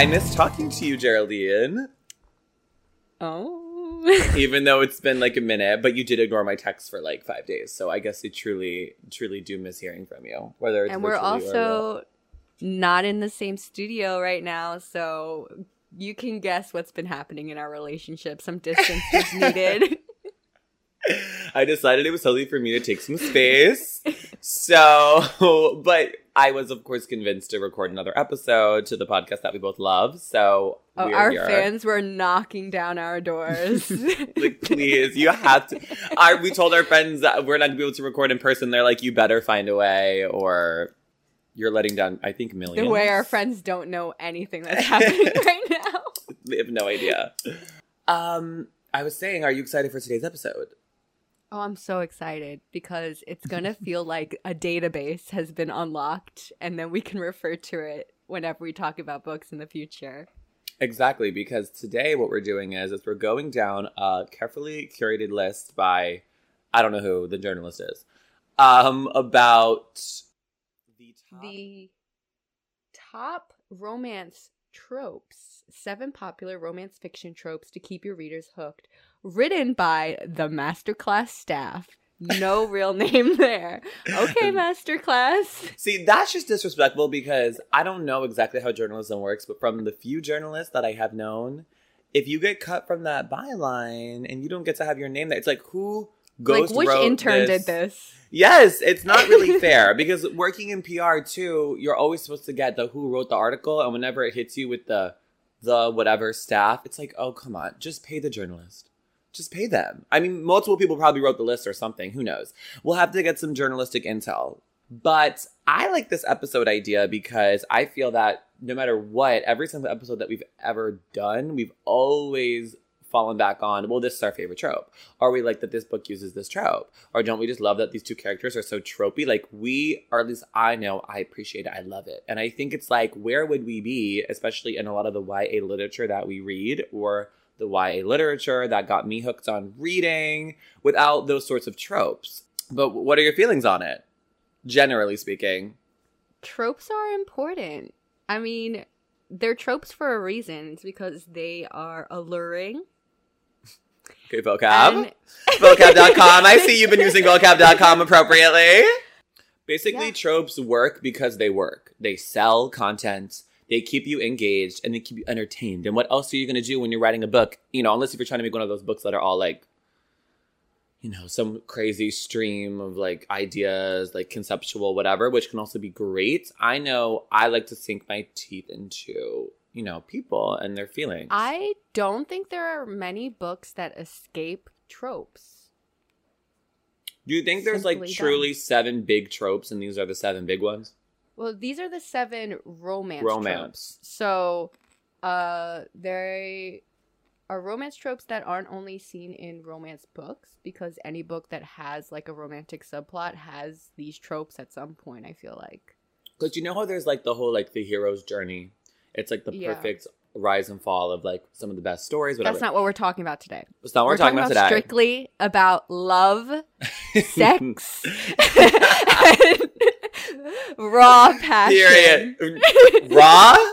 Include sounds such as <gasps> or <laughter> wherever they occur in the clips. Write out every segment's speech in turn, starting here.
I miss talking to you, Geraldine. Oh. <laughs> Even though it's been like a minute, but you did ignore my text for like five days. So I guess I truly, truly do miss hearing from you. Whether it's and we're virtually or real. also not in the same studio right now, so you can guess what's been happening in our relationship. Some distance is <laughs> needed. I decided it was healthy for me to take some space. So, but I was, of course, convinced to record another episode to the podcast that we both love. So, Oh, we're our here. fans were knocking down our doors. <laughs> like, please, you have to. Our, we told our friends that we're not gonna be able to record in person. They're like, you better find a way, or you're letting down. I think millions. the way our friends don't know anything that's happening <laughs> right now. they have no idea. Um, I was saying, are you excited for today's episode? Oh, I'm so excited because it's going <laughs> to feel like a database has been unlocked and then we can refer to it whenever we talk about books in the future. Exactly, because today what we're doing is is we're going down a carefully curated list by I don't know who the journalist is. Um about the top The top romance tropes, seven popular romance fiction tropes to keep your readers hooked, written by the Masterclass staff. No <laughs> real name there. Okay, Masterclass. See, that's just disrespectful because I don't know exactly how journalism works, but from the few journalists that I have known, if you get cut from that byline and you don't get to have your name there, it's like who goes like, which intern did this? Yes, it's not really <laughs> fair because working in PR too, you're always supposed to get the who wrote the article, and whenever it hits you with the the whatever staff, it's like, oh come on, just pay the journalist. Just pay them. I mean, multiple people probably wrote the list or something. Who knows? We'll have to get some journalistic intel. But I like this episode idea because I feel that no matter what, every single episode that we've ever done, we've always fallen back on, well, this is our favorite trope. Or we like that this book uses this trope. Or don't we just love that these two characters are so tropey? Like we, or at least I know, I appreciate it. I love it. And I think it's like, where would we be, especially in a lot of the YA literature that we read or the YA literature that got me hooked on reading without those sorts of tropes? But what are your feelings on it? Generally speaking. tropes are important. I mean, they're tropes for a reason. It's because they are alluring. Okay, vocab. and- <laughs> vocab.com. I see you've been using <laughs> vocab.com appropriately. Basically, Yeah. tropes work because they work. They sell content, they keep you engaged, and they keep you entertained. And what else are you going to do when you're writing a book? You know, unless if you're trying to make one of those books that are all like, you know, some crazy stream of like ideas, like conceptual, whatever, which can also be great. I know I like to sink my teeth into, you know, people and their feelings. I don't think there are many books that escape tropes. do you think there's like Simply truly seven big tropes and these are the seven big ones? Well, these are the seven romance Romance. tropes. So, uh, they are romance tropes that aren't only seen in romance books because any book that has like a romantic subplot has these tropes at some point. I feel like. Because you know how there's like the whole like the hero's journey. It's like the Yeah. perfect rise and fall of like some of the best stories. Whatever. That's not what we're talking about today. That's not what we're, talking, about, today. strictly about love, <laughs> sex, <laughs> raw passion. Period. raw. <laughs>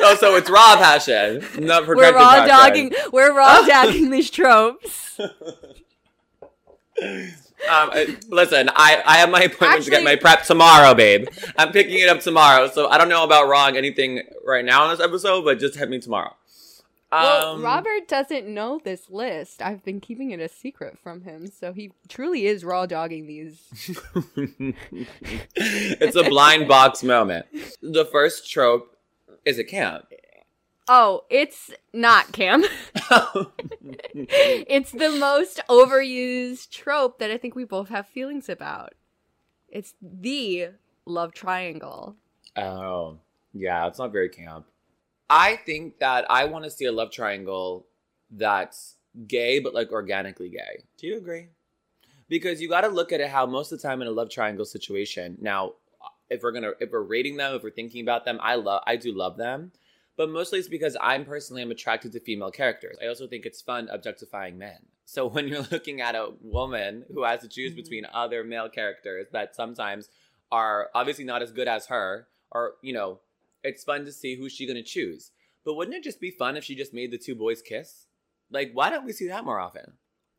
Oh, so it's raw passion, not We're raw passion. dogging. We're raw <laughs> dogging these tropes. Um, listen, I, I have my appointment to get my prep tomorrow, babe. I'm picking it up tomorrow, so I don't know about wrong anything right now in this episode, but just hit me tomorrow. Well, Um, Robert doesn't know this list. I've been keeping it a secret from him, so he truly is raw dogging these. <laughs> it's a blind box moment. The first trope is a camp. Oh, it's not Cam. <laughs> <laughs> it's the most overused trope that I think we both have feelings about. It's the love triangle. Oh, yeah, it's not very camp. I think that I want to see a love triangle that's gay, but like organically gay. Do you agree? Because you got to look at it how most of the time in a love triangle situation. Now, if we're gonna, if we're rating them, if we're thinking about them, I love, I do love them, but mostly it's because I'm personally I'm attracted to female characters. I also think it's fun objectifying men. So <laughs> when you're looking at a woman who has to choose Mhm. between other male characters that sometimes are obviously not as good as her, or you know, it's fun to see who's she gonna choose. But wouldn't it just be fun if she just made the two boys kiss? Like, why don't we see that more often?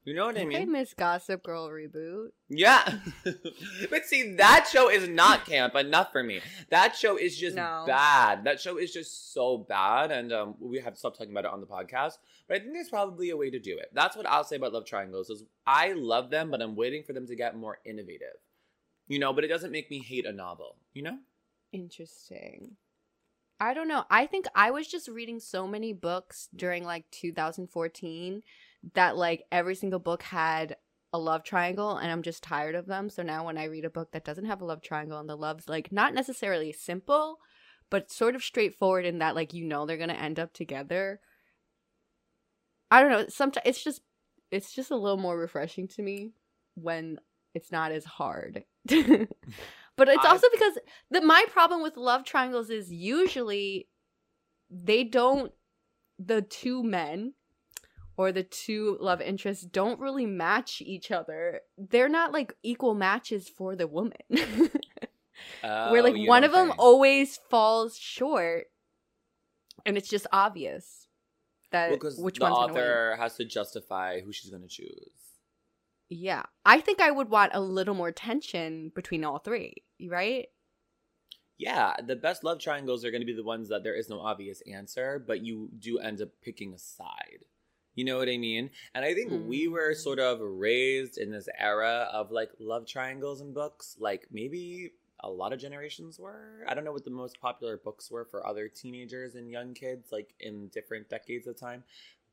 You know what I I mean? miss Gossip Girl reboot. Yeah. <laughs> but see, that show is not camp enough for me. That show is just No. bad. That show is just so bad. And um, we have to stop talking about it on the podcast. But I think there's probably a way to do it. That's what I'll say about love triangles is I love them, but I'm waiting for them to get more innovative. You know, but it doesn't make me hate a novel, you know? Interesting. I don't know. I think I was just reading so many books during like 2014 that like every single book had a love triangle and I'm just tired of them. So now when I read a book that doesn't have a love triangle and the love's like not necessarily simple, but sort of straightforward in that like you know they're going to end up together. I don't know. Sometimes it's just it's just a little more refreshing to me when it's not as hard. <laughs> but it's I- also because the my problem with love triangles is usually they don't the two men or the two love interests don't really match each other. They're not like equal matches for the woman. <laughs> Where Oh, like one don't of them always falls short and it's just obvious that Well, which the one's author has to justify who she's going to choose. Yeah. I think I would want a little more tension between all three, right? Yeah, the best love triangles are going to be the ones that there is no obvious answer, but you do end up picking a side. You know what I mean? And I think we were Mm. sort of raised in this era of like love triangles in books. Like maybe a lot of generations were. I don't know what the most popular books were for other teenagers and young kids, like in different decades of time.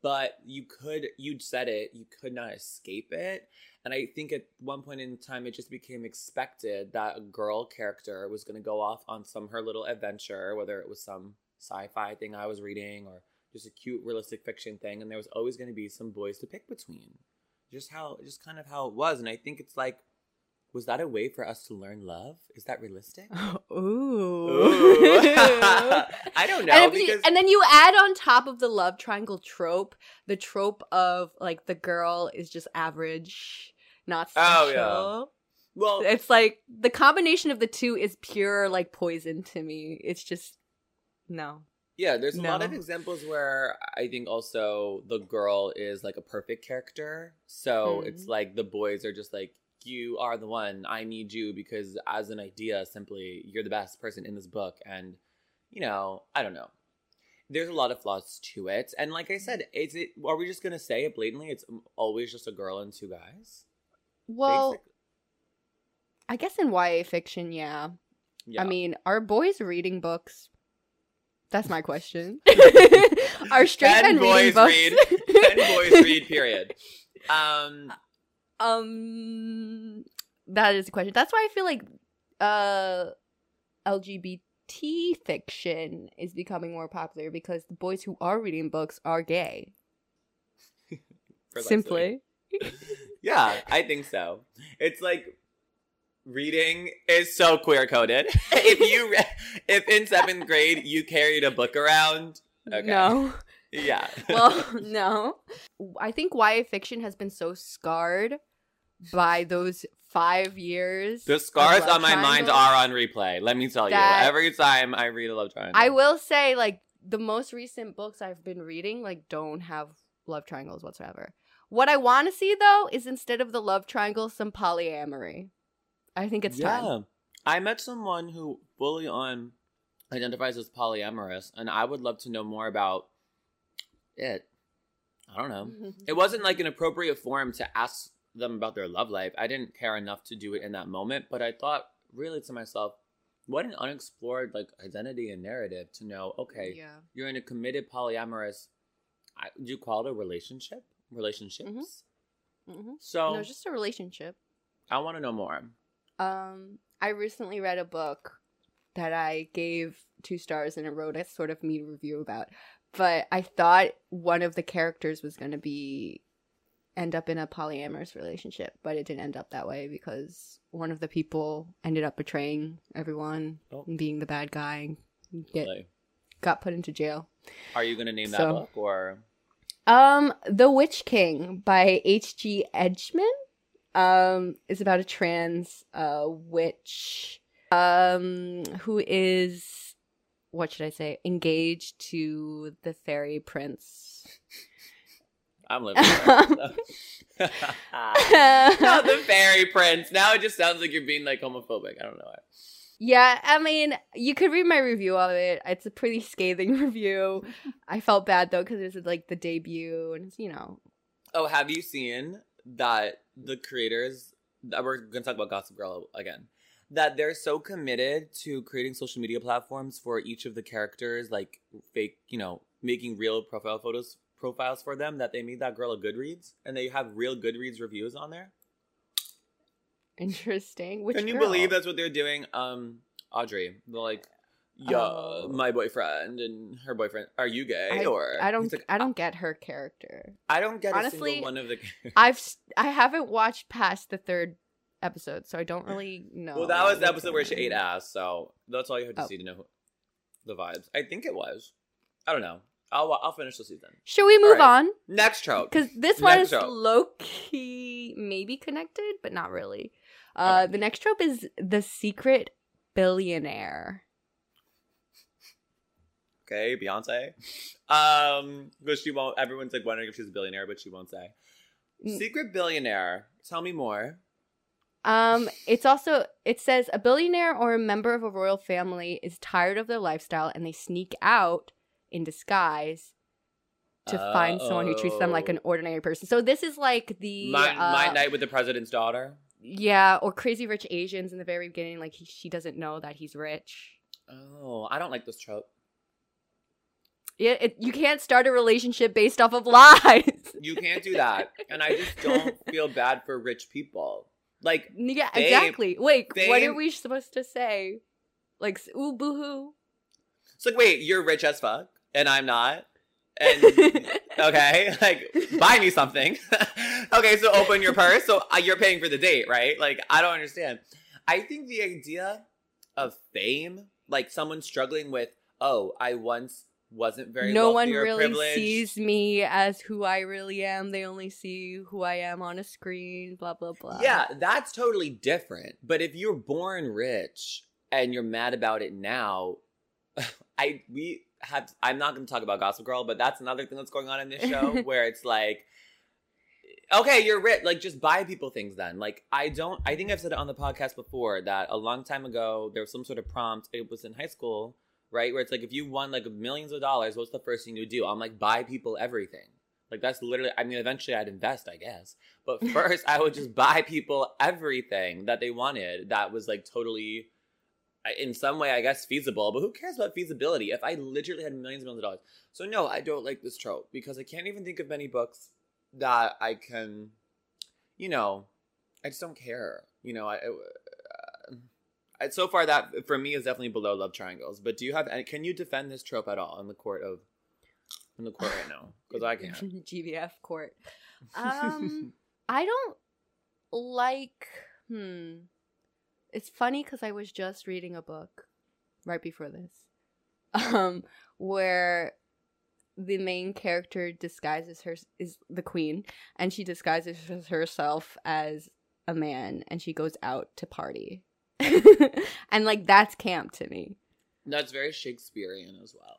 But you could, you said it, you could not escape it. And I think at one point in time, it just became expected that a girl character was going to go off on some her little adventure, whether it was some sci-fi thing I was reading or just a cute realistic fiction thing, and there was always going to be some boys to pick between. Just how, just kind of how it was, and I think it's like, was that a way for us to learn love? Is that realistic? <laughs> Ooh. Ooh. <laughs> I don't <laughs> know and, if you- and then you add on top of the love triangle trope, the trope of like the girl is just average, not special. Oh, yeah. well, It's like the combination of the two is pure like poison to me. It's just no. Yeah, there's a lot of examples where I think also the girl is like a perfect character. So Mm. it's like the boys are just like, you are the one. I need you because as an idea, simply you're the best person in this book. And, you know, I don't know. There's a lot of flaws to it. And like I said, is it are we just gonna say it blatantly? It's always just a girl and two guys? Well, Basic- I guess in YA fiction, yeah. yeah. I mean, are boys reading books? That's my question. <laughs> are straight Ten men reading boys books? read. Ten boys read, <laughs> period. Um Um, that is a question. That's why I feel like uh LGBT fiction is becoming more popular because the boys who are reading books are gay. <laughs> Simply. <laughs> Yeah, I think so. It's like reading is so queer coded. <laughs> if you re- if in seventh grade you carried a book around, okay. No. yeah. Well, no. I think YA fiction has been so scarred by those five years. the scars on my mind are on replay. Let me tell you, every time I read a love triangle, I will say, like, the most recent books I've been reading, like, don't have love triangles whatsoever. What I want to see, though, is instead of the love triangle, some polyamory. I think it's yeah. time. I met someone who fully on identifies as polyamorous, and I would love to know more about it. I don't know. Mm-hmm. It wasn't like an appropriate forum to ask them about their love life. I didn't care enough to do it in that moment, but I thought really to myself, what an unexplored like identity and narrative to know, okay, Yeah. you're in a committed polyamorous I, do you call it a relationship? Relationships? Mm-hmm. So No, just a relationship. I want to know more. Um, I recently read a book that I gave two stars and I wrote a sort of me review about. But I thought one of the characters was going to be end up in a polyamorous relationship, but it didn't end up that way because one of the people ended up betraying everyone Oh. and being the bad guy and get, Like, got put into jail. are you going to name that book or Um, The Witch King by H.G. Edgmon. Um, is about a trans uh witch um who is what should I say? Engaged to the fairy prince. I'm living. <laughs> Not the fairy prince. Now it just sounds like you're being like homophobic. I don't know why. Yeah, I mean, you could read my review of it. It's a pretty scathing <laughs> review. I felt bad though because it's like the debut, and it's you know. Oh, have you seen that the creators? We're gonna talk about Gossip Girl again. That they're so committed to creating social media platforms for each of the characters, like fake, you know, making real profile photos profiles for them. That they made that girl a Goodreads, and they have real Goodreads reviews on there. Interesting. Which Can you girl? believe that's what they're doing? Um, Audrey, they're like, yeah, Oh. my boyfriend and her boyfriend. Are you gay? I, or I don't. Like, I don't get her character. I don't get a Honestly, single one of the. I've. I haven't watched past the third episode, so I don't really know. well, that was the episode where she ate ass, so that's all you have to Oh. see to know who- the vibes. I think it was. I don't know. I'll I'll finish the season. Should we move Alright. on? Next trope. Because this one Next is trope. low key, maybe connected, but not really. Uh, Okay. The next trope is the secret billionaire. Okay, Beyonce. Um, but she won't. Everyone's like wondering if she's a billionaire, but she won't say. Mm. Secret billionaire. Tell me more. Um, it's also it says a billionaire or a member of a royal family is tired of their lifestyle and they sneak out in disguise to find someone who treats them like an Oh. ordinary person. So this is like the My, my uh, night with the president's daughter. yeah, or crazy rich Asians in the very beginning. Like he, she doesn't know that he's rich. Oh, I don't like this trope. Yeah, it, you can't start a relationship based off of <laughs> lies. You can't do that. and I just don't <laughs> feel bad for rich people. Like, yeah, exactly. Wait, what are we supposed to say? Like, ooh, boohoo. it's like, wait, you're rich as fuck, and I'm not. And <laughs> okay, like, buy me something. <laughs> okay, so open your purse. So uh, you're paying for the date, right? Like, I don't understand. I think the idea of fame, like someone struggling with, oh, I once wasn't very no one really privileged. sees me as who I really am. They only see who I am on a screen, blah, blah, blah. Yeah, that's totally different. But if you're born rich and you're mad about it now, <laughs> I we have I'm not going to talk about Gossip Girl, but that's another thing that's going on in this show <laughs> where it's like okay, you're rich, like just buy people things then. Like I don't I think I've said it on the podcast before that a long time ago there was some sort of prompt, it was in high school, right? Where it's like if you won like millions of dollars, what's the first thing you would do? I'm like buy people everything. Like that's literally I mean eventually I'd invest, I guess. But <laughs> first, I would just buy people everything that they wanted that was like totally, in some way, I guess, feasible. But who cares about feasibility if I literally had millions and millions of dollars? So, no, I don't like this trope because I can't even think of many books that I can, you know, I just don't care. You know, I. uh, so far, that for me is definitely below love triangles. But do you have? Can you defend this trope at all in the court of, in the court right now? <laughs> Because I can't. <laughs> GVF court. Um, I don't like. Hmm. It's funny because I was just reading a book right before this, <laughs> um, where the main character disguises her is the queen, and she disguises herself as a man, and she goes out to party, <laughs> and like that's camp to me. That's very Shakespearean as well.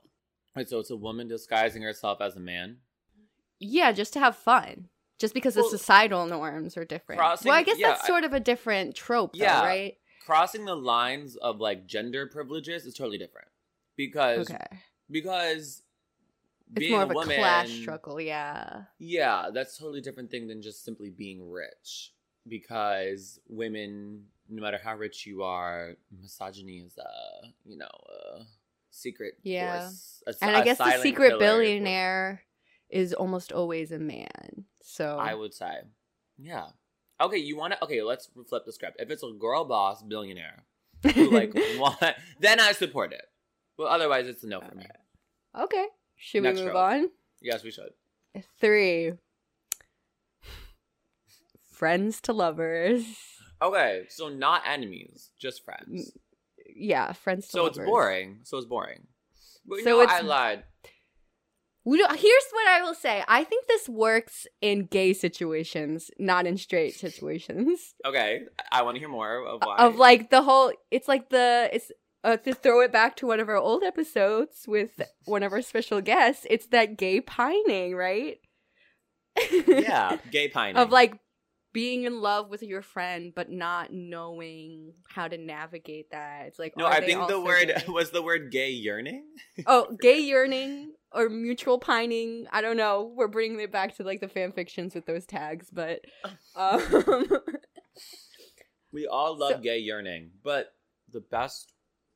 Right, so it's a woman disguising herself as a man. Yeah, just to have fun. Just because Well, the societal norms are different. crossing- well, I guess yeah, that's sort of a different trope, though, Yeah. right? Crossing the lines of like gender privileges is totally different because Okay. because It's being more of a a woman, class struggle, yeah. Yeah, that's a totally different thing than just simply being rich. Because women, no matter how rich you are, misogyny is a you know a secret Yeah. force. a And I guess the secret billionaire is almost always a man. So I would say. Yeah. Okay, you want to? Okay, let's flip the script. If it's a girl boss billionaire <laughs> who like want, then I support it. Well, otherwise it's a no for me. Okay. Should Next we move on? Yes, we should. Three. Friends to lovers. Okay, so not enemies, just friends. Yeah, friends to So lovers. it's boring. So it's boring. But So know, it's- I lied. We don't, here's what I will say. I think this works in gay situations, not in straight <laughs> situations. Okay, I, want to hear more of why. Of like the whole, it's like the it's uh, to throw it back to one of our old episodes with one of our special guests, it's that gay pining, right? yeah, <laughs> gay pining. of like being in love with your friend but not knowing how to navigate that. It's like no, I think the word gay? <laughs> was the word gay yearning. oh, gay yearning or mutual pining. I don't know. We're bringing it back to like the fan fictions with those tags, but <laughs> um, We all love So- gay yearning, but the best,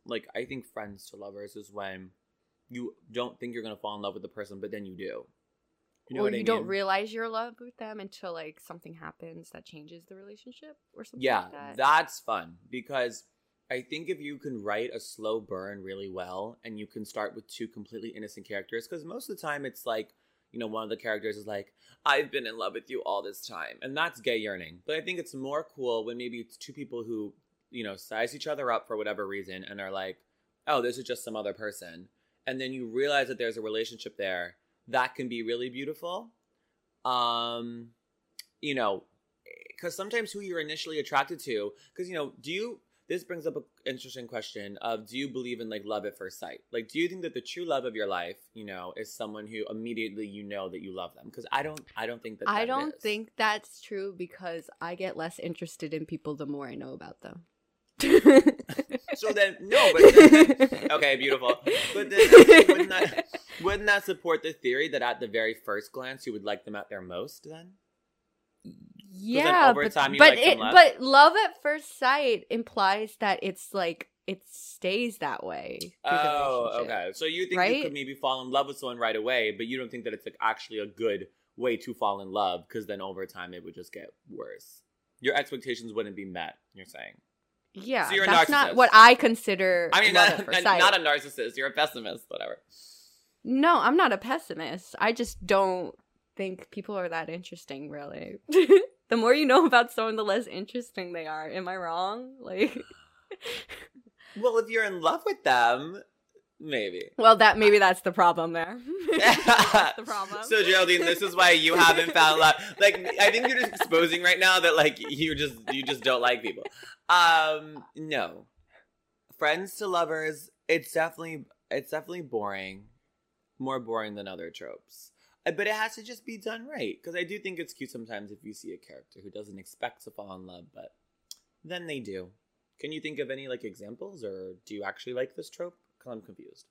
like I think, friends to lovers is when you don't think you're gonna fall in love with the person, but then you do. You know or what you I don't mean? realize you're in love with them until like something happens that changes the relationship or something. Yeah, like that. that's fun because I think if you can write a slow burn really well and you can start with two completely innocent characters, because most of the time it's like, you know, one of the characters is like, I've been in love with you all this time. And that's gay yearning. But I think it's more cool when maybe it's two people who, you know, size each other up for whatever reason and are like, oh, this is just some other person. And then you realize that there's a relationship there. That can be really beautiful. Um, you know, because sometimes who you're initially attracted to, because you know, do you? This brings up an interesting question of do you believe in like love at first sight? Like, do you think that the true love of your life, you know, is someone who immediately you know that you love them? Because I don't, I don't think that. I don't is. think that's true because I get less interested in people the more I know about them. <laughs> So then, no, but then, <laughs> okay, beautiful. But then, wouldn't that wouldn't that support the theory that at the very first glance you would like them at their most? Then yeah, over but, time but it, but love at first sight implies that it's like it stays that way. Oh, okay. So you think you could maybe fall in love with someone right away, but you don't think that it's like actually a good way to fall in love because then over time it would just get worse. Your expectations wouldn't be met. You're saying. Yeah, So you're a that's narcissist. not what I consider. I mean, not, at <laughs> first sight. not a narcissist. You're a pessimist. Whatever. No, I'm not a pessimist. I just don't think people are that interesting, really. <laughs> the more you know <laughs> about someone, the less interesting they are. Am I wrong? <laughs> Like, Well, if you're in love with them, maybe. well, that maybe that's the problem there. <laughs> that's the problem. So Geraldine, this is why you haven't found love. Like I think you're just exposing right now that like you just you just don't like people. Um no. Friends to lovers, it's definitely it's definitely boring. More boring than other tropes. Uh, But it has to just be done right. Because I do think it's cute sometimes if you see a character who doesn't expect to fall in love, but then they do. Can you think of any like examples or do you actually like this trope? Because I'm confused.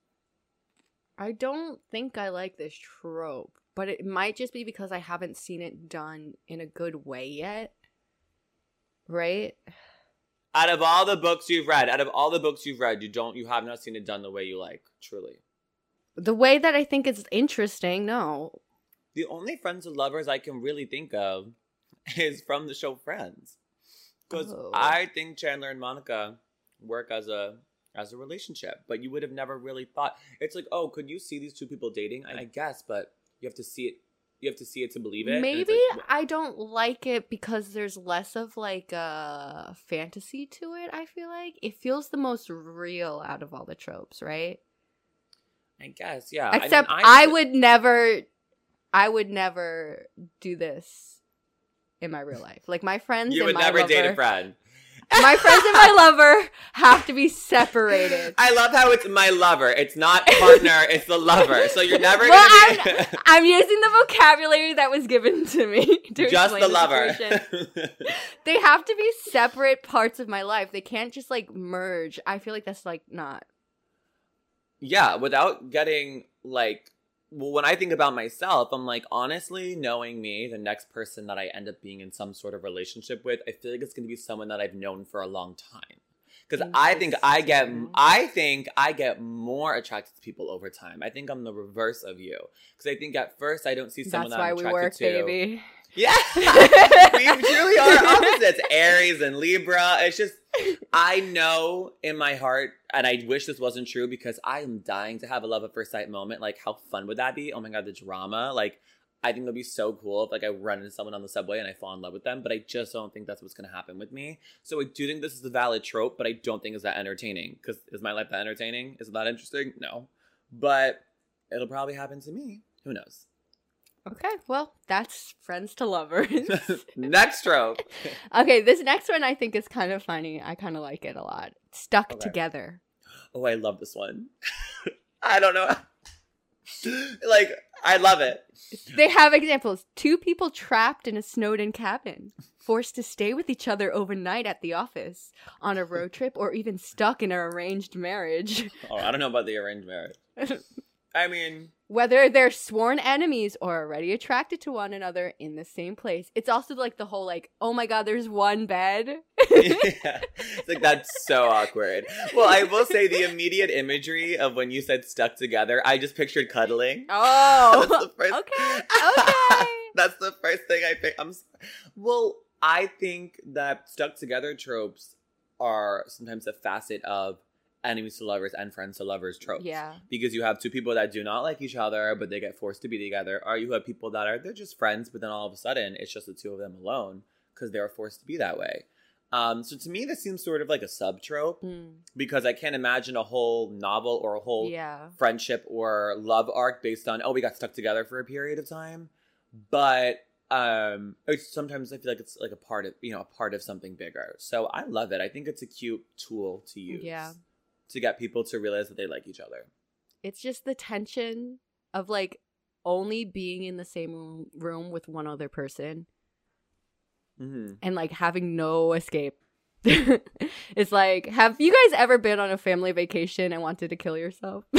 I don't think I like this trope, but it might just be because I haven't seen it done in a good way yet. Right? Out of all the books you've read, out of all the books you've read, you don't you have not seen it done the way you like, truly. The way that I think it's interesting, no. The only friends and lovers I can really think of <laughs> is from the show Friends. Because Oh. I think Chandler and Monica work as a as a relationship, but you would have never really thought it's like, oh, could you see these two people dating? I guess, but you have to see it. You have to see it to believe it. Maybe like, I don't like it because there's less of like a fantasy to it, I feel like. It feels the most real out of all the tropes, right? I guess, yeah. I mean, Except I- I, would never I would never do this in my real life. Like my friends you would my never lover, date a friend. My friends and my <laughs> lover have to be separated. I love how it's my lover. It's not partner. <laughs> it's the lover. So you're never Well, gonna be I'm using the vocabulary that was given to me <laughs> to just the lover. They have to be separate parts of my life. They can't just like merge. I feel like that's like not. Yeah, without getting like well, when I think about myself, I'm like, honestly, knowing me, the next person that I end up being in some sort of relationship with, I feel like it's gonna be someone that I've known for a long time. Because I think I get, I think I get more attracted to people over time. I think I'm the reverse of you. Because I think at first I don't see someone That's that why I'm we attracted work, to. baby. Yeah, <laughs> we truly are opposites. Aries and Libra. It's just I know in my heart, and I wish this wasn't true because I am dying to have a love at first sight moment. Like, how fun would that be? Oh my god, the drama! Like, I think it'd be so cool if like I run into someone on the subway and I fall in love with them. But I just don't think that's what's gonna happen with me. So I do think this is a valid trope, but I don't think it's that entertaining. Because is my life that entertaining? Is it that interesting? No, but it'll probably happen to me. Who knows? Okay, well, that's friends to lovers. <laughs> Next trope. <laughs> okay, this next one I think is kind of funny. I kind of like it a lot. Stuck Okay. together. Oh, I love this one. <laughs> I don't know. like, I love it. They have examples. Two people trapped in a snowed in cabin, forced to stay with each other overnight at the office, on a road trip, or even stuck in an arranged marriage. Oh, I don't know about the arranged marriage. I mean, Whether they're sworn enemies or already attracted to one another in the same place. It's also like the whole like, oh my god, there's one bed. <laughs> yeah. <laughs> It's like that's so awkward. Well, I will say the immediate imagery of when you said stuck together, I just pictured cuddling. <laughs> Oh, first- okay, okay. That's the first thing I think. I'm. Well, I think that stuck together tropes are sometimes a facet of enemies to lovers and friends to lovers tropes. Yeah. Because you have two people that do not like each other, but they get forced to be together, or you have people that are they're just friends, but then all of a sudden it's just the two of them alone because they're forced to be that way. Um, so to me, this seems sort of like a sub trope Mm, because I can't imagine a whole novel or a whole yeah. friendship or love arc based on oh we got stuck together for a period of time but um sometimes i feel like it's like a part of you know a part of something bigger so i love it i think it's a cute tool to use Yeah. To get people to realize that they like each other It's just the tension of like only being in the same room, with one other person hmm and like having no escape. <laughs> it's like, have you guys ever been on a family vacation and wanted to kill yourself? <laughs>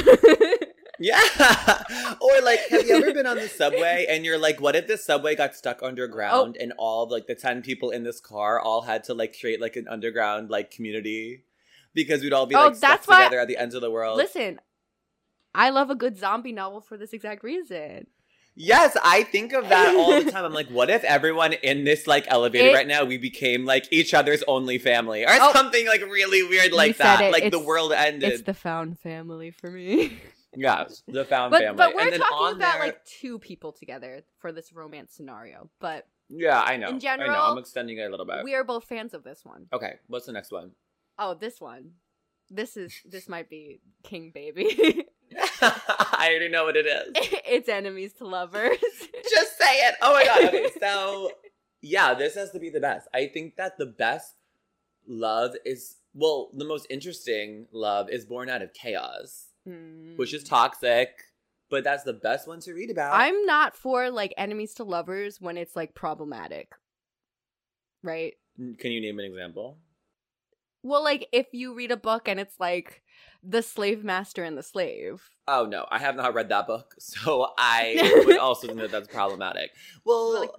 yeah <laughs> or like have you ever been on the subway and you're like what if this subway got stuck underground Oh. and all like the 10 people in this car all had to like create like an underground like community because we'd all be Oh, like stuck that's why- together at the ends of the world Listen, I love a good zombie novel for this exact reason. Yes, I think of that all the <laughs> time. I'm like, what if everyone in this like elevator It- right now we became like each other's only family or Oh. something like really weird like that? it. Like the world ended. It's the found family for me. <laughs> yeah, the found but family. but we're and then talking about there- like two people together for this romance scenario. But yeah, I know. in general, I know. general, I'm extending it a little bit. we are both fans of this one. Okay, what's the next one? Oh, this one. This is this might be King Baby. <laughs> I already know what it is. <laughs> it's enemies to lovers. <laughs> Just say it. Oh my god. Okay, so yeah, this has to be the best. I think that the best love is well, the most interesting love is born out of chaos. which is hmm. toxic, but that's the best one to read about. I'm not for like enemies to lovers when it's like problematic. Right? Can you name an example? Well, like if you read a book and it's like the slave master and the slave. Oh no, I have not read that book, <laughs> so I <laughs> would also think that that's problematic. Well, Like-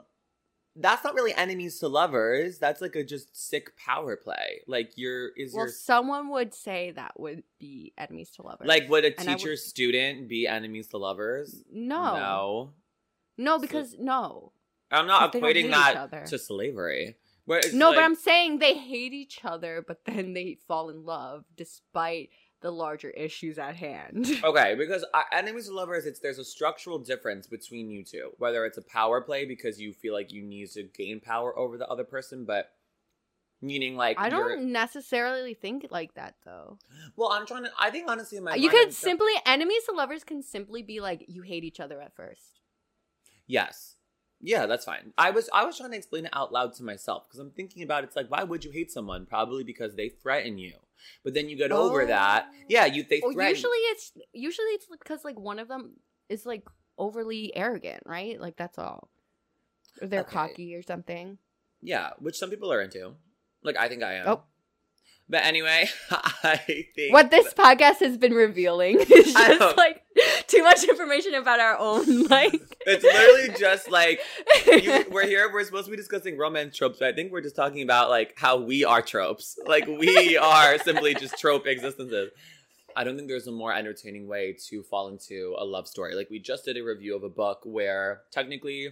that's not really enemies to lovers. That's like a just sick power play. Like your is Well, your someone would say that would be enemies to lovers. like would a I would- teacher student be enemies to lovers? no, No, no, because no, I'm not 'Cause they don't equating that to slavery. No. like- but I'm saying they hate each other, but then they fall in love despite the larger issues at hand. <laughs> Okay, because uh, enemies to lovers, it's there's a structural difference between you two. Whether it's a power play because you feel like you need to gain power over the other person, but meaning like I you're- don't necessarily think like that though. Well, I'm trying to. I think honestly, in my you I'm could simply enemies to lovers can simply be like you hate each other at first. Yes. Yeah, that's fine. I was I was trying to explain it out loud to myself because I'm thinking about it's like why would you hate someone? Probably because they threaten you. But then you get over that. Oh. Yeah, you they Or threaten. usually it's usually it's because like one of them is like overly arrogant, right? Like that's all. Or they're Okay. cocky or something. Yeah, which some people are into. Like I think I am. Oh. But anyway, <laughs> I think What this podcast has been revealing <laughs> is just like too much information about our own <laughs> like It's literally just like you, <laughs> we're here. We're supposed to be discussing romance tropes, but I think we're just talking about like how we are tropes. Like we are simply just trope existences. I don't think there's a more entertaining way to fall into a love story. Like we just did a review of a book where technically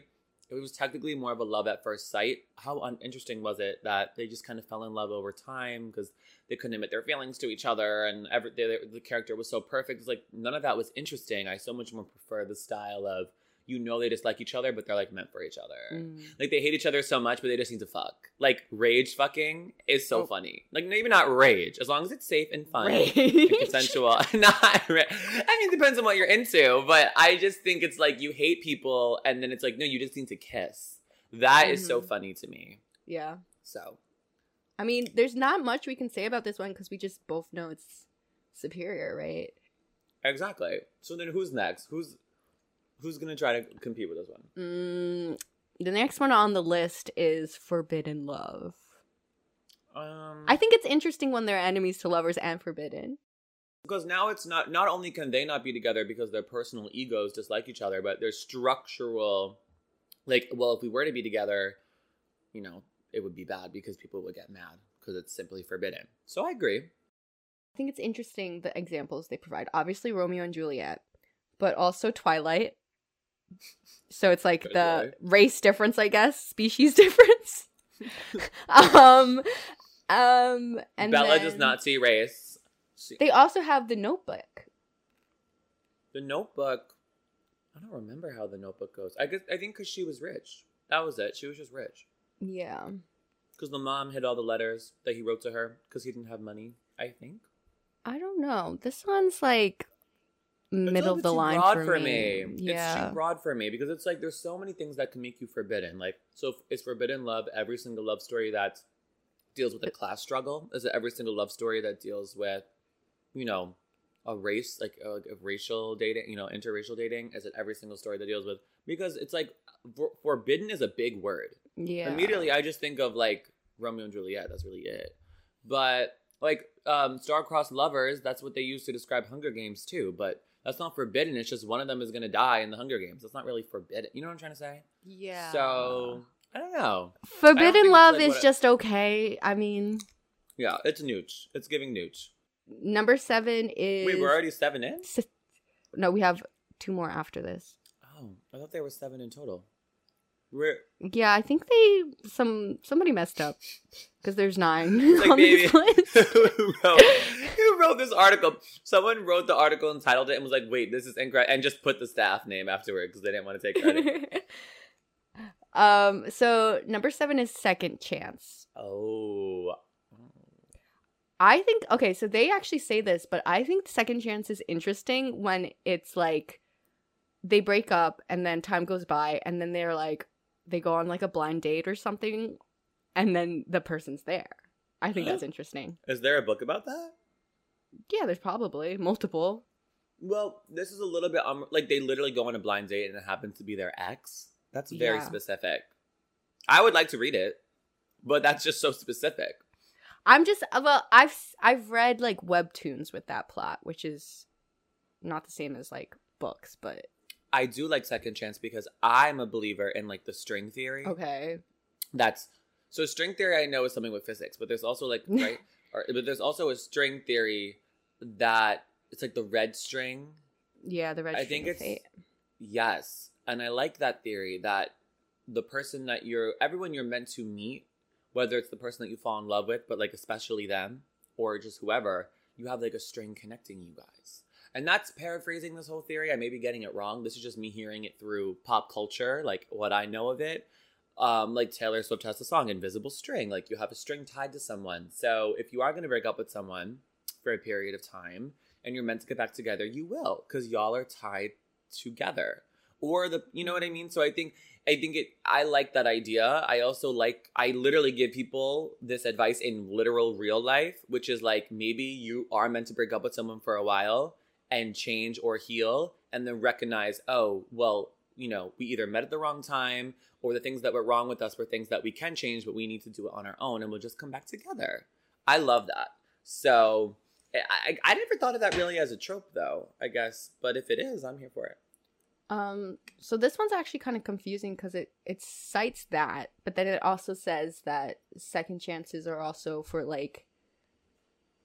it was technically more of a love at first sight. How uninteresting was it that they just kind of fell in love over time because they couldn't admit their feelings to each other and every the, the character was so perfect. It's like none of that was interesting. I so much more prefer the style of you know they just like each other, but they're like meant for each other. Mm. Like they hate each other so much, but they just need to fuck. Like rage fucking is so Oh. funny. Like maybe not rage, as long as it's safe and fun and <laughs> consensual. <laughs> not. Ra- I mean, it depends on what you're into, but I just think it's like you hate people, and then it's like no, you just need to kiss. That is so Mhm. funny to me. Yeah. So I mean, there's not much we can say about this one because we just both know it's superior, right? Exactly. So then who's next? Who's who's gonna try to compete with this one? Mm, the next one on the list is Forbidden Love. Um, I think it's interesting when they're enemies to lovers and forbidden. because now it's not not only can they not be together because their personal egos dislike each other, but there's structural, like, well, if we were to be together, you know, it would be bad because people would get mad because it's simply forbidden. So I agree. I think it's interesting the examples they provide. Obviously, Romeo and Juliet, but also Twilight. So it's like the race difference, I guess, species <laughs> difference. <laughs> um, um, and Bella does not see race. She, They also have the Notebook. the Notebook. I don't remember how the Notebook goes. I guess I think because she was rich. That was it. She was just rich. Yeah, Because the mom hid all the letters that he wrote to her because he didn't have money. I think. I don't know. This one's like middle of the line broad for, me. It's Yeah, too broad for me because it's like there's so many things that can make you forbidden. Like, so it's forbidden love. Every single love story that deals with a class struggle is it every single love story that deals with, you know, a race like uh, a, a racial dating, you know, interracial dating. Is it every single story that deals with because it's like for, forbidden is a big word. Yeah. Immediately, I just think of like Romeo and Juliet. That's really it. But like um, star-crossed lovers, that's what they use to describe Hunger Games too. But that's not forbidden. It's just one of them is gonna die in the Hunger Games. That's not really forbidden. You know what I'm trying to say? Yeah. So I don't know. Forbidden think it's Love like is what I- just okay. I mean, Yeah, it's nooch. It's giving nooch. number seven is. Wait, we're already seven in. No, we have two more after this. Oh, I thought there was seven in total. We're Yeah, I think they some somebody messed up because there's nine <laughs> like, on this list. <laughs> who, wrote, who wrote this article? Someone wrote the article and titled it and was like, wait, this is incorrect, and just put the staff name afterward because they didn't want to take credit. <laughs> um. So number seven is Second Chance. oh. I think okay, so they actually say this, but I think Second Chance is interesting when it's like they break up and then time goes by and then they're like they go on like a blind date or something and then the person's there. I think that's interesting. Is there a book about that? Yeah, there's probably multiple. Well, this is a little bit um, like they literally go on a blind date and it happens to be their ex. That's very Yeah. specific. I would like to read it, but that's just so specific. I'm just uh, well, I've I've read like webtoons with that plot, which is not the same as like books, but I do like Second Chance because I'm a believer in like the string theory. okay. That's so string theory. I know is something with physics, but there's also like <laughs> right, or, but there's also a string theory that it's like the red string. Yeah, the red I think it's Fate. yes, and I like that theory that the person that you're, everyone you're meant to meet, whether it's the person that you fall in love with, but like especially them or just whoever, you have like a string connecting you guys. And that's paraphrasing this whole theory. I may be getting it wrong. This is just me hearing it through pop culture, like what I know of it. Um, like Taylor Swift has the song Invisible String. Like you have a string tied to someone. So if you are going to break up with someone for a period of time and you're meant to get back together, you will because y'all are tied together. Or the, you know what I mean? So I think, I think it, I like that idea. I also like, I literally give people this advice in literal real life, which is like maybe you are meant to break up with someone for a while and change or heal and then recognize, oh, well, you know, we either met at the wrong time or the things that were wrong with us were things that we can change, but we need to do it on our own and we'll just come back together. I love that. So I, I, I never thought of that really as a trope though, I guess. But if it is, I'm here for it. Um, so this one's actually kind of confusing because it it cites that, but then it also says that second chances are also for like,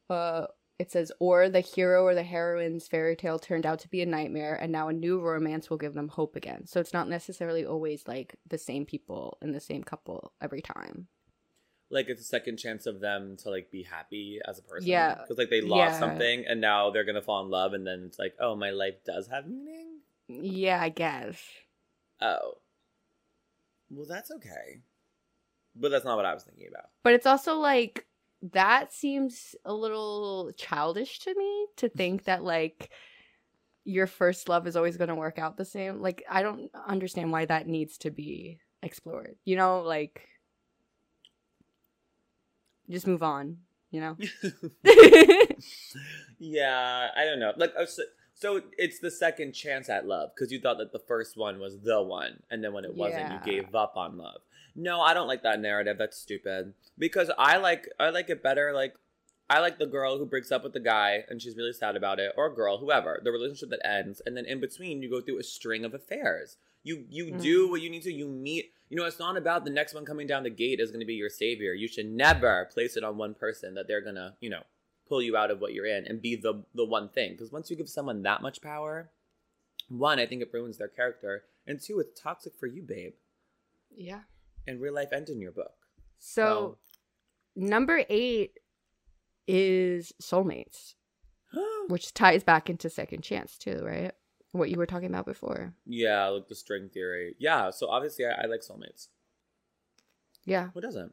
uh, it says or the hero or the heroine's fairy tale turned out to be a nightmare, and now a new romance will give them hope again. So it's not necessarily always like the same people and the same couple every time. Like it's a second chance of them to like be happy as a person. Yeah. Because like they lost Yeah. something and now they're gonna fall in love and then it's like, oh, my life does have meaning. Yeah, I guess. Oh. Well, that's okay. But that's not what I was thinking about. But it's also like that seems a little childish to me to <laughs> think that like your first love is always going to work out the same. Like I don't understand why that needs to be explored. You know, like just move on. you know. <laughs> <laughs> yeah, I don't know. Like, uh, so, so it's the second chance at love because you thought that the first one was the one, and then when it wasn't, Yeah. you gave up on love. No, I don't like that narrative. That's stupid. Because I like I like it better. Like I like the girl who breaks up with the guy and she's really sad about it, or a girl, whoever. The relationship that ends, and then in between, you go through a string of affairs. You you Mm. do what you need to. You meet. You know, it's not about the next one coming down the gate is going to be your savior. You should never place it on one person that they're gonna, you know, pull you out of what you're in and be the the one thing. Because once you give someone that much power, one, I think it ruins their character, and two, it's toxic for you, babe. yeah. And real life ends in your book. So number eight is soulmates, <gasps> which ties back into second chance too, right? What you were talking about before. yeah, like the string theory. Yeah, so obviously I, I like soulmates. Yeah. Who doesn't?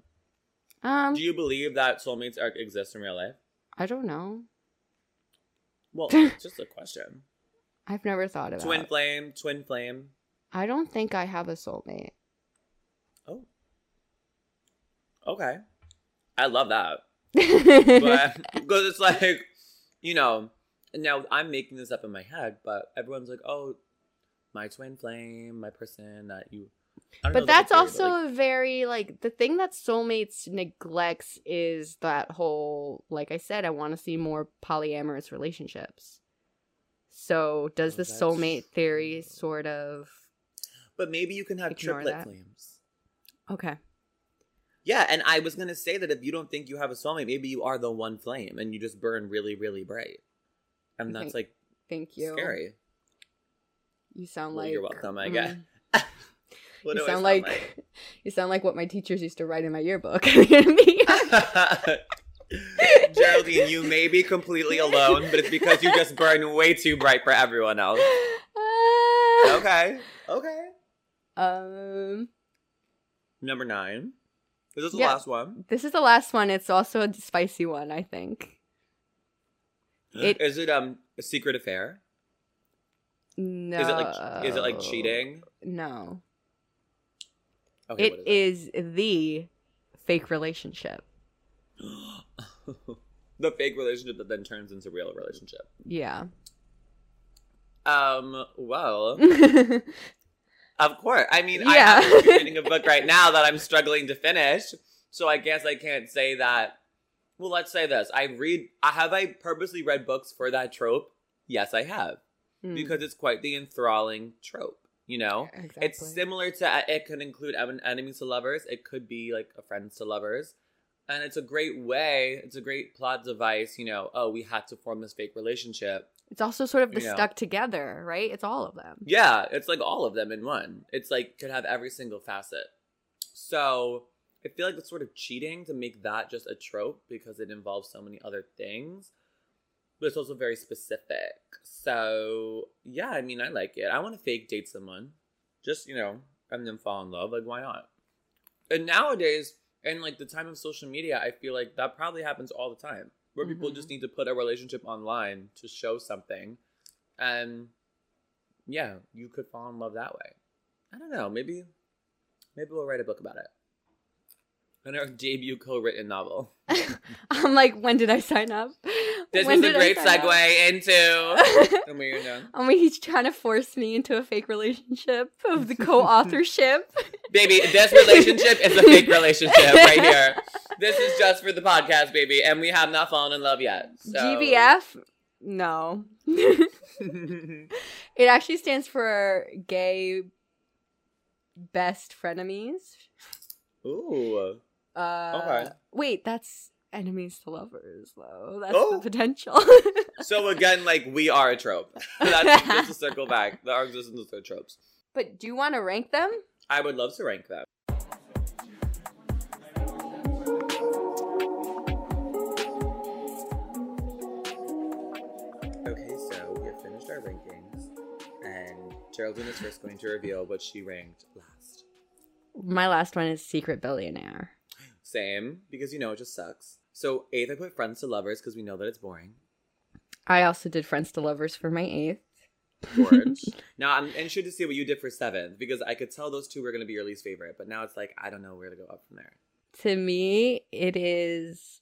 Um. Do you believe that soulmates are, exist in real life? I don't know. Well, <laughs> it's just a question. I've never thought about. Twin flame, twin flame. I don't think I have a soulmate. Oh. Okay. I love that. But <laughs> <laughs> because it's like, you know, now I'm making this up in my head, but everyone's like, oh, my twin flame, my person that you. I don't know but that's also but, like, a very like the thing that soulmates neglects is that whole like i said i want to see more polyamorous relationships so does Oh, the soulmate theory sort of but maybe you can have triplet that. flames. okay Yeah, and I was gonna say that if you don't think you have a soulmate, maybe you are the one flame and you just burn really, really bright, and that's think like thank you scary. you sound Well, like you're welcome, I mm, guess. <laughs> What you do I sound like, like? <laughs> you sound like what my teachers used to write in my yearbook <laughs> Geraldine, you may be completely alone, but it's because you just burn way too bright for everyone else. Ah. Okay. Okay. um Number nine. Is this the Yeah. last one? this is the last one it's also a spicy one i think It- Is it um a secret affair? no Is it like is it like cheating? no Okay, It is the fake relationship. <laughs> the fake relationship that then turns into real relationship. Yeah. Um, well. <laughs> of course. I mean, I'm reading a <laughs> book right now that I'm struggling to finish, so I guess I can't say that. Well, let's say this: I read. Have I purposely read books for that trope. Yes, I have Hmm. because it's quite the enthralling trope. You know, exactly. it's similar to. It could include en- enemies to lovers. It could be like a friends to lovers. And it's a great way, it's a great plot device, you know, oh, we had to form this fake relationship. It's also sort of the Yeah. stuck together, right? It's all of them. Yeah, it's like all of them in one. It's like could have every single facet. So I feel like it's sort of cheating to make that just a trope because it involves so many other things. But it's also very specific. So yeah, I mean I like it. I want to fake date someone. Just, you know, and then fall in love. Like why not? And nowadays, in like the time of social media, I feel like that probably happens all the time. Where people Mhm. just need to put a relationship online to show something. And yeah, you could fall in love that way. I don't know. Maybe, maybe we'll write a book about it. And our debut co-written novel. <laughs> I'm like, when did I sign up? This When was a great segue into. <laughs> and we're done. I mean, he's trying to force me into a fake relationship of the co-authorship. Baby, this relationship is a fake <laughs> relationship right here. This is just for the podcast, baby, and we have not fallen in love yet. So. GBF? No. it actually stands for gay best frenemies. Ooh. Uh, Okay. Wait, that's enemies to lovers, though. That's Oh. the potential. <laughs> So again, like we are a trope. <laughs> That's just to circle back. Our existence are tropes. but do you want to rank them? I would love to rank them. Okay, so we have finished our rankings, and Geraldine is first going to reveal what she ranked last. My last one is Secret Billionaire. Same, because you know it just sucks. So eighth, I put friends to lovers because we know that it's boring. I also did Friends to Lovers for my eighth. Gorge. <laughs> now I'm interested to see what you did for seventh because I could tell those two were going to be your least favorite, but now it's like I don't know where to go up from there. to me, it is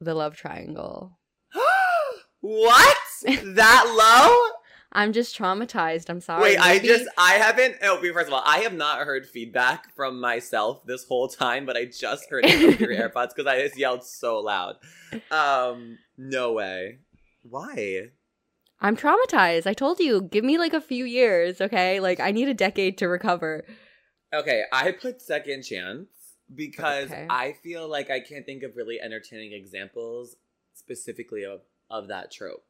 the love triangle. <gasps> what? That low? I'm just traumatized. I'm sorry. Wait, I just I haven't. Oh, first of all, I have not heard feedback from myself this whole time, but I just heard it through your <laughs> AirPods because I just yelled so loud. Um, no way. Why? I'm traumatized. I told you, give me like a few years, okay? Like I need a decade to recover. Okay, I put second chance because Okay. I feel like I can't think of really entertaining examples specifically of of that trope.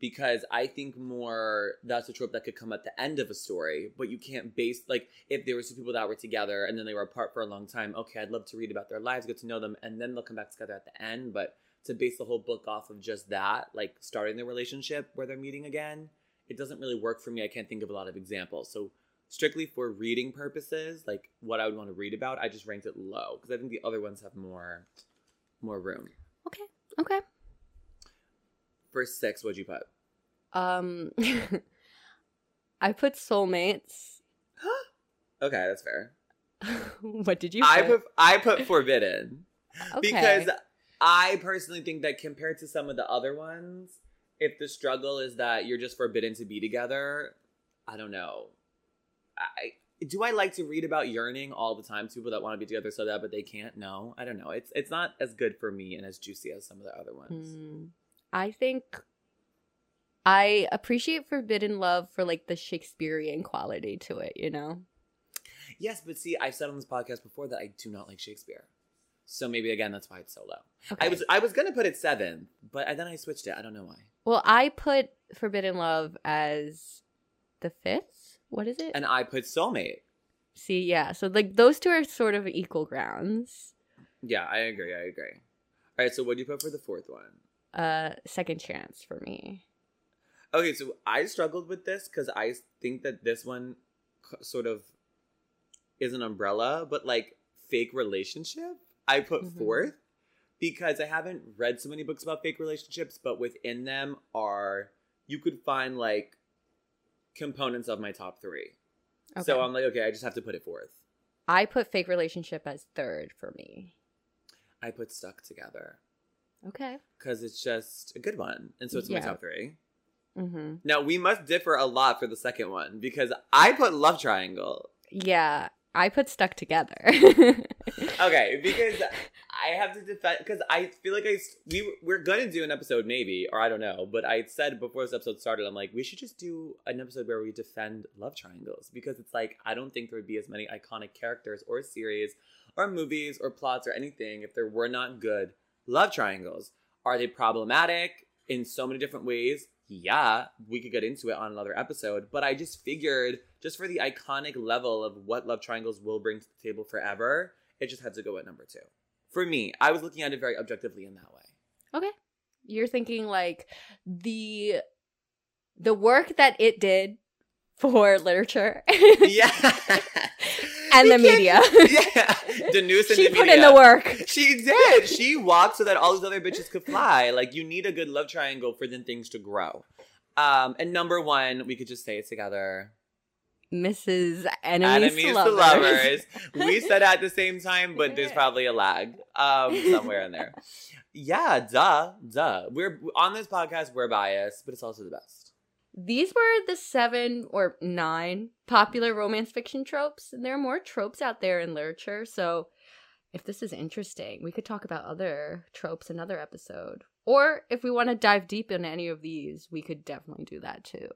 Because I think more that's a trope that could come at the end of a story, but you can't base like if there were two people that were together and then they were apart for a long time. Okay, I'd love to read about their lives, get to know them, and then they'll come back together at the end. But to base the whole book off of just that, like starting the relationship where they're meeting again, it doesn't really work for me. I can't think of a lot of examples. So strictly for reading purposes, like what I would want to read about, I just ranked it low because I think the other ones have more more room. Okay. Okay. For six, what'd you put? Um <laughs> I put soulmates. <gasps> Okay, that's fair. <laughs> what did you I put? put I put forbidden <laughs> okay. because I personally think that compared to some of the other ones, if the struggle is that you're just forbidden to be together, I don't know. I do I like to read about yearning all the time people that want to be together so that but they can't? No, I don't know. It's it's not as good for me and as juicy as some of the other ones. Mm, I think I appreciate forbidden love for like the Shakespearean quality to it, you know? Yes, but see, I've said on this podcast before that I do not like Shakespeare. So maybe again that's why it's so low. Okay. I was I was gonna put it seven, but then I switched it. I don't know why. Well, I put forbidden love as the fifth. What is it? And I put soulmate. See, yeah. So like those two are sort of equal grounds. Yeah, I agree. I agree. All right, so what do you put for the fourth one? Uh second chance for me. Okay, so I struggled with this because I think that this one sort of is an umbrella, but like fake relationship, I put Mhm. fourth because I haven't read so many books about fake relationships, but within them are you could find like components of my top three. So I'm like, okay, I just have to put it forth. I put fake relationship as third for me. I put stuck together Okay. because it's just a good one, and so it's my top three. Mm-hmm. Now we must differ a lot for the second one because I put love triangle. Yeah, I put stuck together. <laughs> Okay, <laughs> because I have to defend because I feel like I we we're gonna do an episode maybe or I don't know, but I said before this episode started, I'm like we should just do an episode where we defend love triangles because it's like I don't think there would be as many iconic characters or series or movies or plots or anything if there were not good love triangles. Are they problematic in so many different ways? Yeah, we could get into it on another episode, but I just figured just for the iconic level of what love triangles will bring to the table forever, it just had to go at number two. For me, I was looking at it very objectively in that way. okay. You're thinking like the the work that it did for literature <laughs> Yeah. <laughs> and the We can't- media. <laughs> Yeah. <laughs> Denise and she the put in the work. She did. She walked so that all these other bitches could fly. Like you need a good love triangle for then things to grow. Um, and number one, we could just say it together. Mrs. Enemies, Enemies to to lovers. lovers. We <laughs> said it at the same time, but there's probably a lag um, somewhere in there. Yeah, duh, duh. We're on this podcast. We're biased, but it's also the best. These were the seven or nine popular romance fiction tropes, and there are more tropes out there in literature. So, if this is interesting, we could talk about other tropes another episode. Or if we want to dive deep into any of these, we could definitely do that too.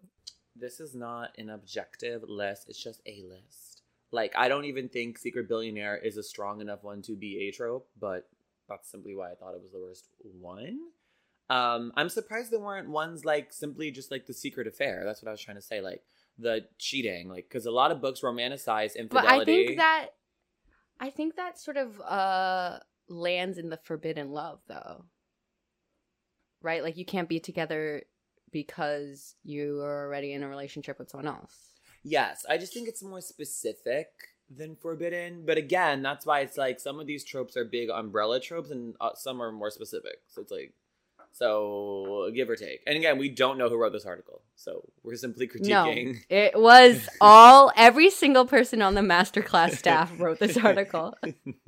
This is not an objective list. It's just a list. Like I don't even think Secret Billionaire is a strong enough one to be a trope, but that's simply why I thought it was the worst one. Um, I'm surprised there weren't ones like simply just like the secret affair. That's what I was trying to say. Like the cheating, like because a lot of books romanticize infidelity. But I think that I think that sort of uh lands in the forbidden love though. Right? Like you can't be together because you are already in a relationship with someone else. Yes, I just think it's more specific than forbidden. But again, that's why it's like some of these tropes are big umbrella tropes, and uh, some are more specific. So it's like So give or take. And again, we don't know who wrote this article. So we're simply critiquing. No, <laughs> it was all every single person on the masterclass staff wrote this article.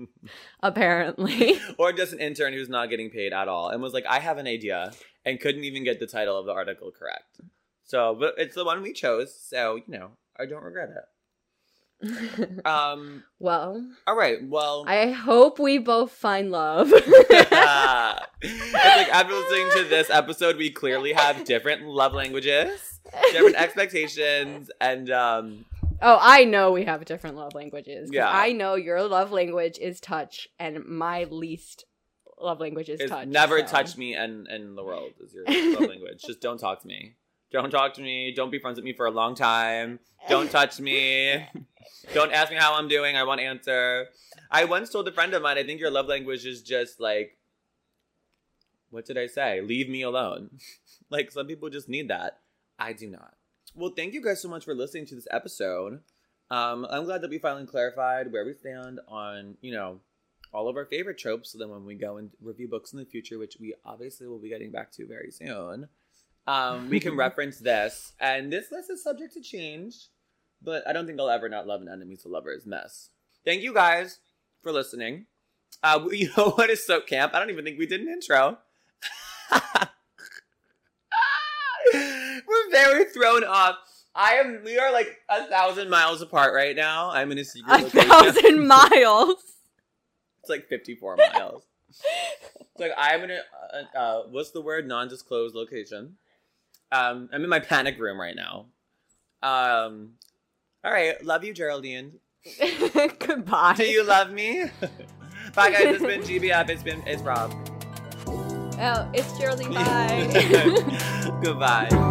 <laughs> apparently, or just an intern who's not getting paid at all and was like, I have an idea and couldn't even get the title of the article correct. So, but it's the one we chose. So, you know, I don't regret it. <laughs> Um, well, all right. Well, I hope we both find love. <laughs> <laughs> it's like after listening to this episode, we clearly have different love languages, different expectations, and um, Oh, I know we have different love languages. Yeah. I know your love language is touch, and my least love language is it's touch. never so. touch me and in the world is your love language. Just don't talk to me. Don't talk to me. Don't be friends with me for a long time. Don't touch me. <laughs> Don't ask me how I'm doing. I want answer. I once told a friend of mine, I think your love language is just like, what did I say? Leave me alone. <laughs> like some people just need that. I do not. Well, thank you guys so much for listening to this episode. Um, I'm glad that we finally clarified where we stand on, you know, all of our favorite tropes. So then when we go and review books in the future, which we obviously will be getting back to very soon, um, we can <laughs> reference this. And this list is subject to change, but I don't think I'll ever not love an enemies to lovers mess. Thank you guys for listening. Uh, <laughs> you know what is so camp? I don't even think we did an intro. <laughs> We're very thrown off. I am. We are like a thousand miles apart right now. I'm in a secret A location. thousand miles. It's like 54 miles. It's like I'm in a uh, uh, what's the word? Non-disclosed location. Um, I'm in my panic room right now. Um, all right, love you, Geraldine. <laughs> Goodbye. Do you love me? <laughs> Bye, guys. It's been GBF. It's been it's Rob. Oh, it's Geraldine. <laughs> Bye. Goodbye.